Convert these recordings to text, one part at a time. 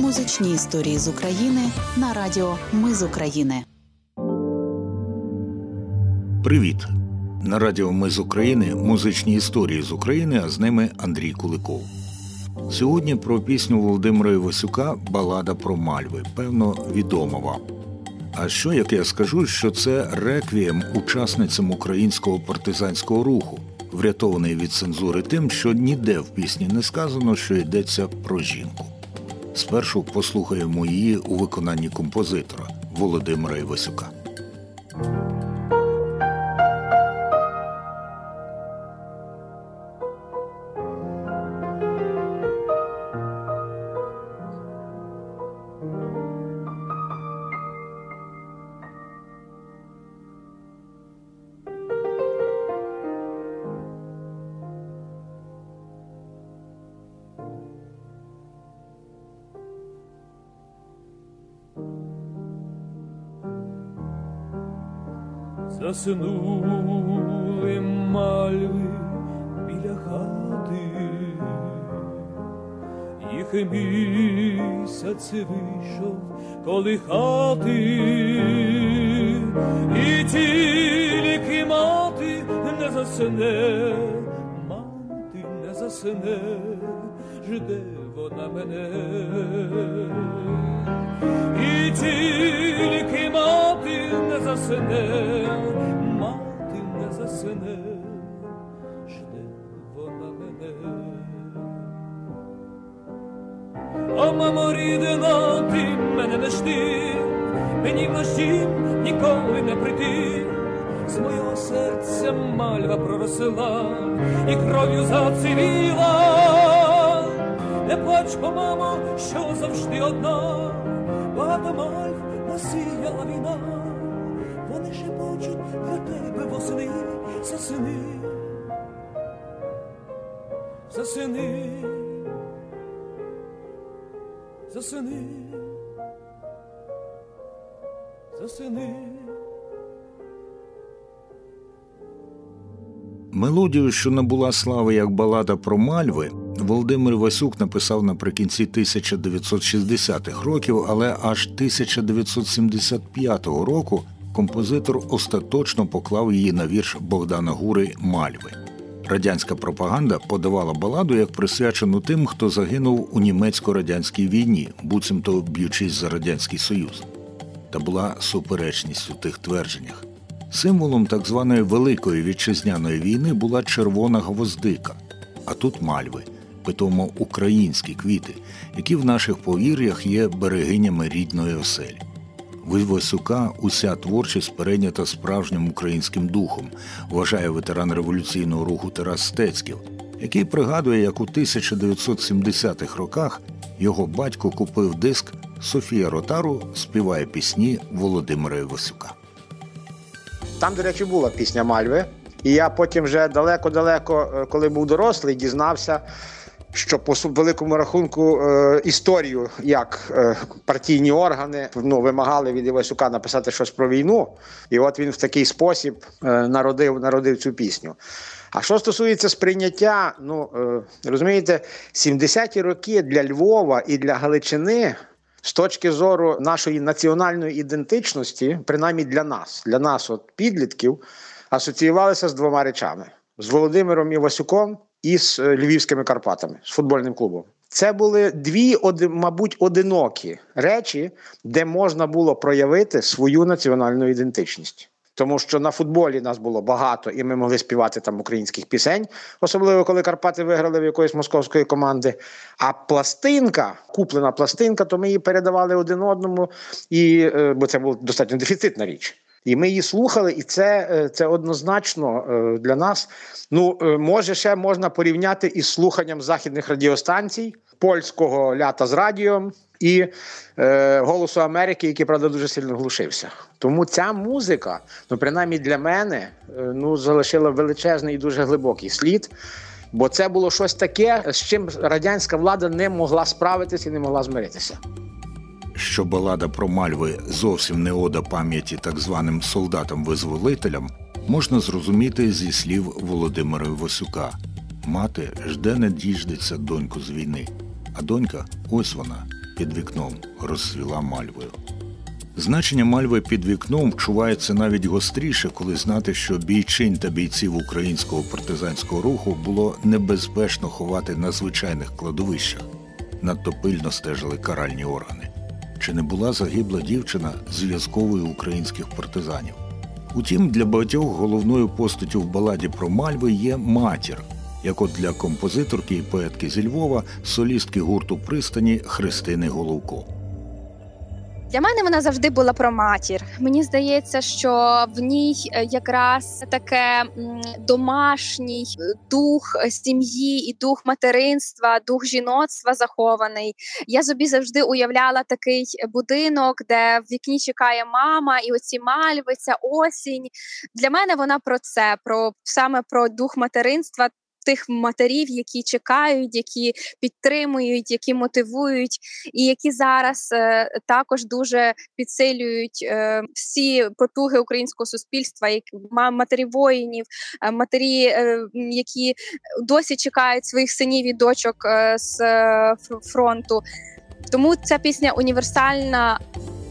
Музичні історії з України на радіо Ми з України. Привіт! На радіо Ми з України музичні історії з України, а з ними Андрій Куликов. Сьогодні про пісню Володимира Івасюка Балада про мальви. Певно, відома вам. А що як я скажу, що це реквієм учасницям українського партизанського руху, врятований від цензури тим, що ніде в пісні не сказано, що йдеться про жінку. Спершу послухаємо її у виконанні композитора Володимира Івасюка. Заснули мальви біля хати, їх місяць вийшов колихати, і тільки мати не засне, мати не засне, жде вона мене. І тільки мати не засне, мати не засне, жде вона мене. О, мамо рідна, ти мене не жди, мені в ночі ніколи не прийти. З мого серця мальва проросила і кров'ю зацвіла. Не плач, бо, мамо, що завжди одна, багато мальв насіяла війна, шепочуть для тебе восени, засини, засини, засини, засини. Мелодію, що набула слави як балада про мальви, Володимир Васюк написав наприкінці 1960-х років, але аж 1975 року композитор остаточно поклав її на вірш Богдана Гури Мальви. Радянська пропаганда подавала баладу як присвячену тим, хто загинув у німецько-радянській війні, буцімто б'ючись за радянський союз. Та була суперечність у тих твердженнях. Символом так званої Великої вітчизняної війни була червона гвоздика, а тут мальви, питомо українські квіти, які в наших повір'ях є берегинями рідної оселі. В Івасюка уся творчість перейнята справжнім українським духом, вважає ветеран революційного руху Тарас Стецьків, який пригадує, як у 1970-х роках його батько купив диск Софія Ротару співає пісні Володимира Івасюка. Там, до речі, була пісня Мальви. І я потім вже далеко-далеко, е, коли був дорослий, дізнався, що по великому рахунку е, історію, як е, партійні органи ну, вимагали від Івасюка написати щось про війну. І от він в такий спосіб е, народив, народив цю пісню. А що стосується сприйняття, ну розумієте, 70-ті роки для Львова і для Галичини з точки зору нашої національної ідентичності, принаймні для нас, для нас, от підлітків, асоціювалися з двома речами: з Володимиром Івасюком і з е, Львівськими Карпатами, з футбольним клубом. Це були дві, мабуть, одинокі речі, де можна було проявити свою національну ідентичність. Тому що на футболі нас було багато, і ми могли співати там українських пісень, особливо коли Карпати виграли в якоїсь московської команди. А пластинка, куплена пластинка, то ми її передавали один одному, і, е, бо це була достатньо дефіцитна річ. І ми її слухали, і це, е, це однозначно е, для нас. Ну, е, може, ще можна порівняти із слуханням західних радіостанцій, польського лята з радіо і е, Голосу Америки, який, правда, дуже сильно глушився. Тому ця музика, ну принаймні для мене, ну залишила величезний і дуже глибокий слід. Бо це було щось таке, з чим радянська влада не могла справитися і не могла змиритися. Що балада про мальви зовсім не ода пам'яті так званим солдатам-визволителям, можна зрозуміти зі слів Володимира Васюка. Мати жде не діждеться доньку з війни, а донька ось вона під вікном розсвіла мальвою. Значення мальви під вікном вчувається навіть гостріше, коли знати, що бійчин та бійців українського партизанського руху було небезпечно ховати на звичайних кладовищах. Надто пильно стежили каральні органи. Чи не була загибла дівчина зв'язковою українських партизанів? Утім, для багатьох головною постаттю в баладі про Мальви є матір, як от для композиторки і поетки зі Львова, солістки гурту пристані Христини Головко. Для мене вона завжди була про матір. Мені здається, що в ній е, якраз таке домашній е, дух сім'ї і дух материнства, дух жіноцтва захований. Я собі завжди уявляла такий будинок, де в вікні чекає мама, і оці мальви, ця осінь. Для мене вона про це, про саме про дух материнства тих матерів, які чекають, які підтримують, які мотивують, і які зараз е, також дуже підсилюють е, всі потуги українського суспільства, як матері воїнів, е, матері, е, які досі чекають своїх синів і дочок е, з е, фронту. Тому ця пісня універсальна.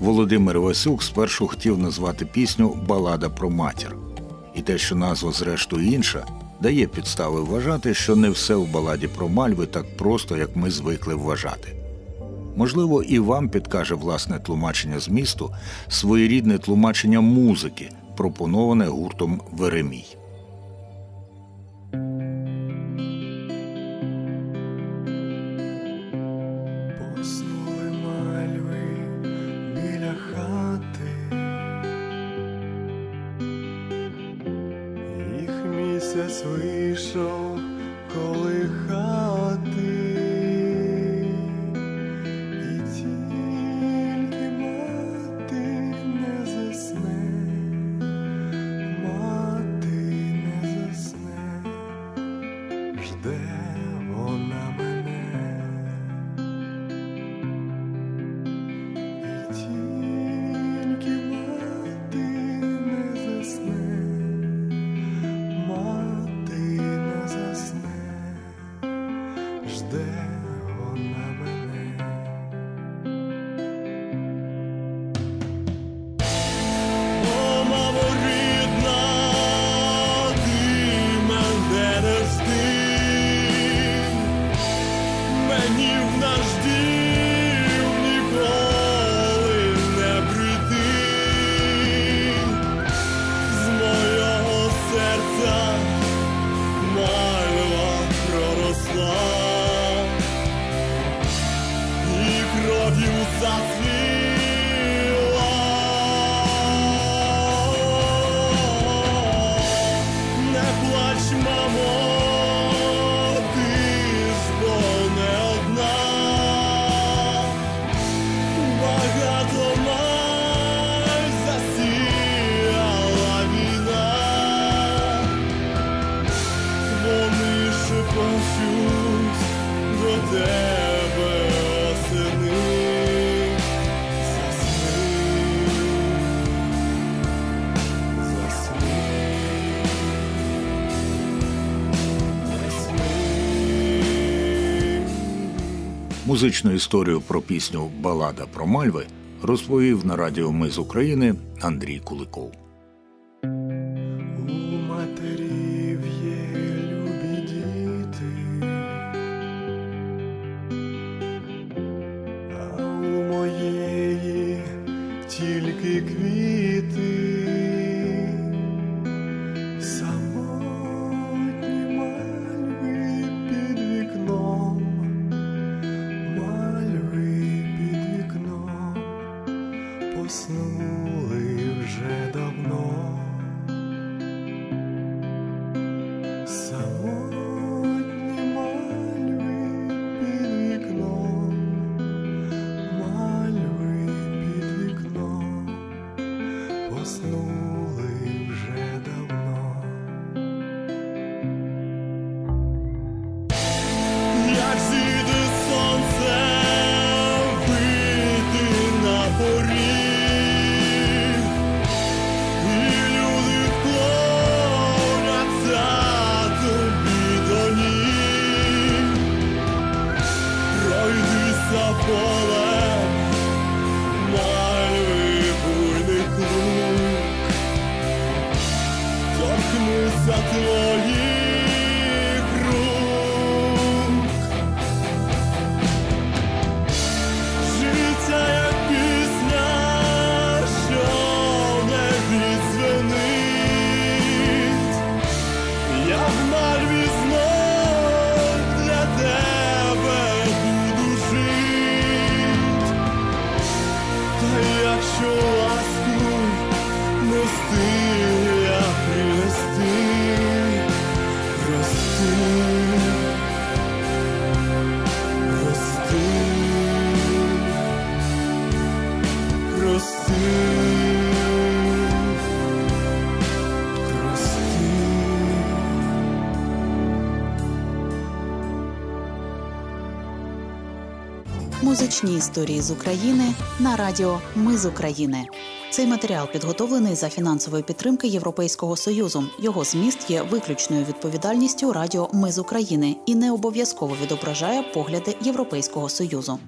Володимир Васюк спершу хотів назвати пісню Балада про матір, і те, що назва зрештою інша, дає підстави вважати, що не все в баладі про мальви так просто, як ми звикли вважати. Можливо, і вам підкаже власне тлумачення змісту, своєрідне тлумачення музики, пропоноване гуртом Веремій. Вийшов mamón. Музичну історію про пісню Балада про Мальви розповів на радіо Ми з України Андрій Куликов. Музичні історії з України на радіо Ми з України. Цей матеріал підготовлений за фінансової підтримки Європейського союзу. Його зміст є виключною відповідальністю Радіо Ми з України і не обов'язково відображає погляди Європейського союзу.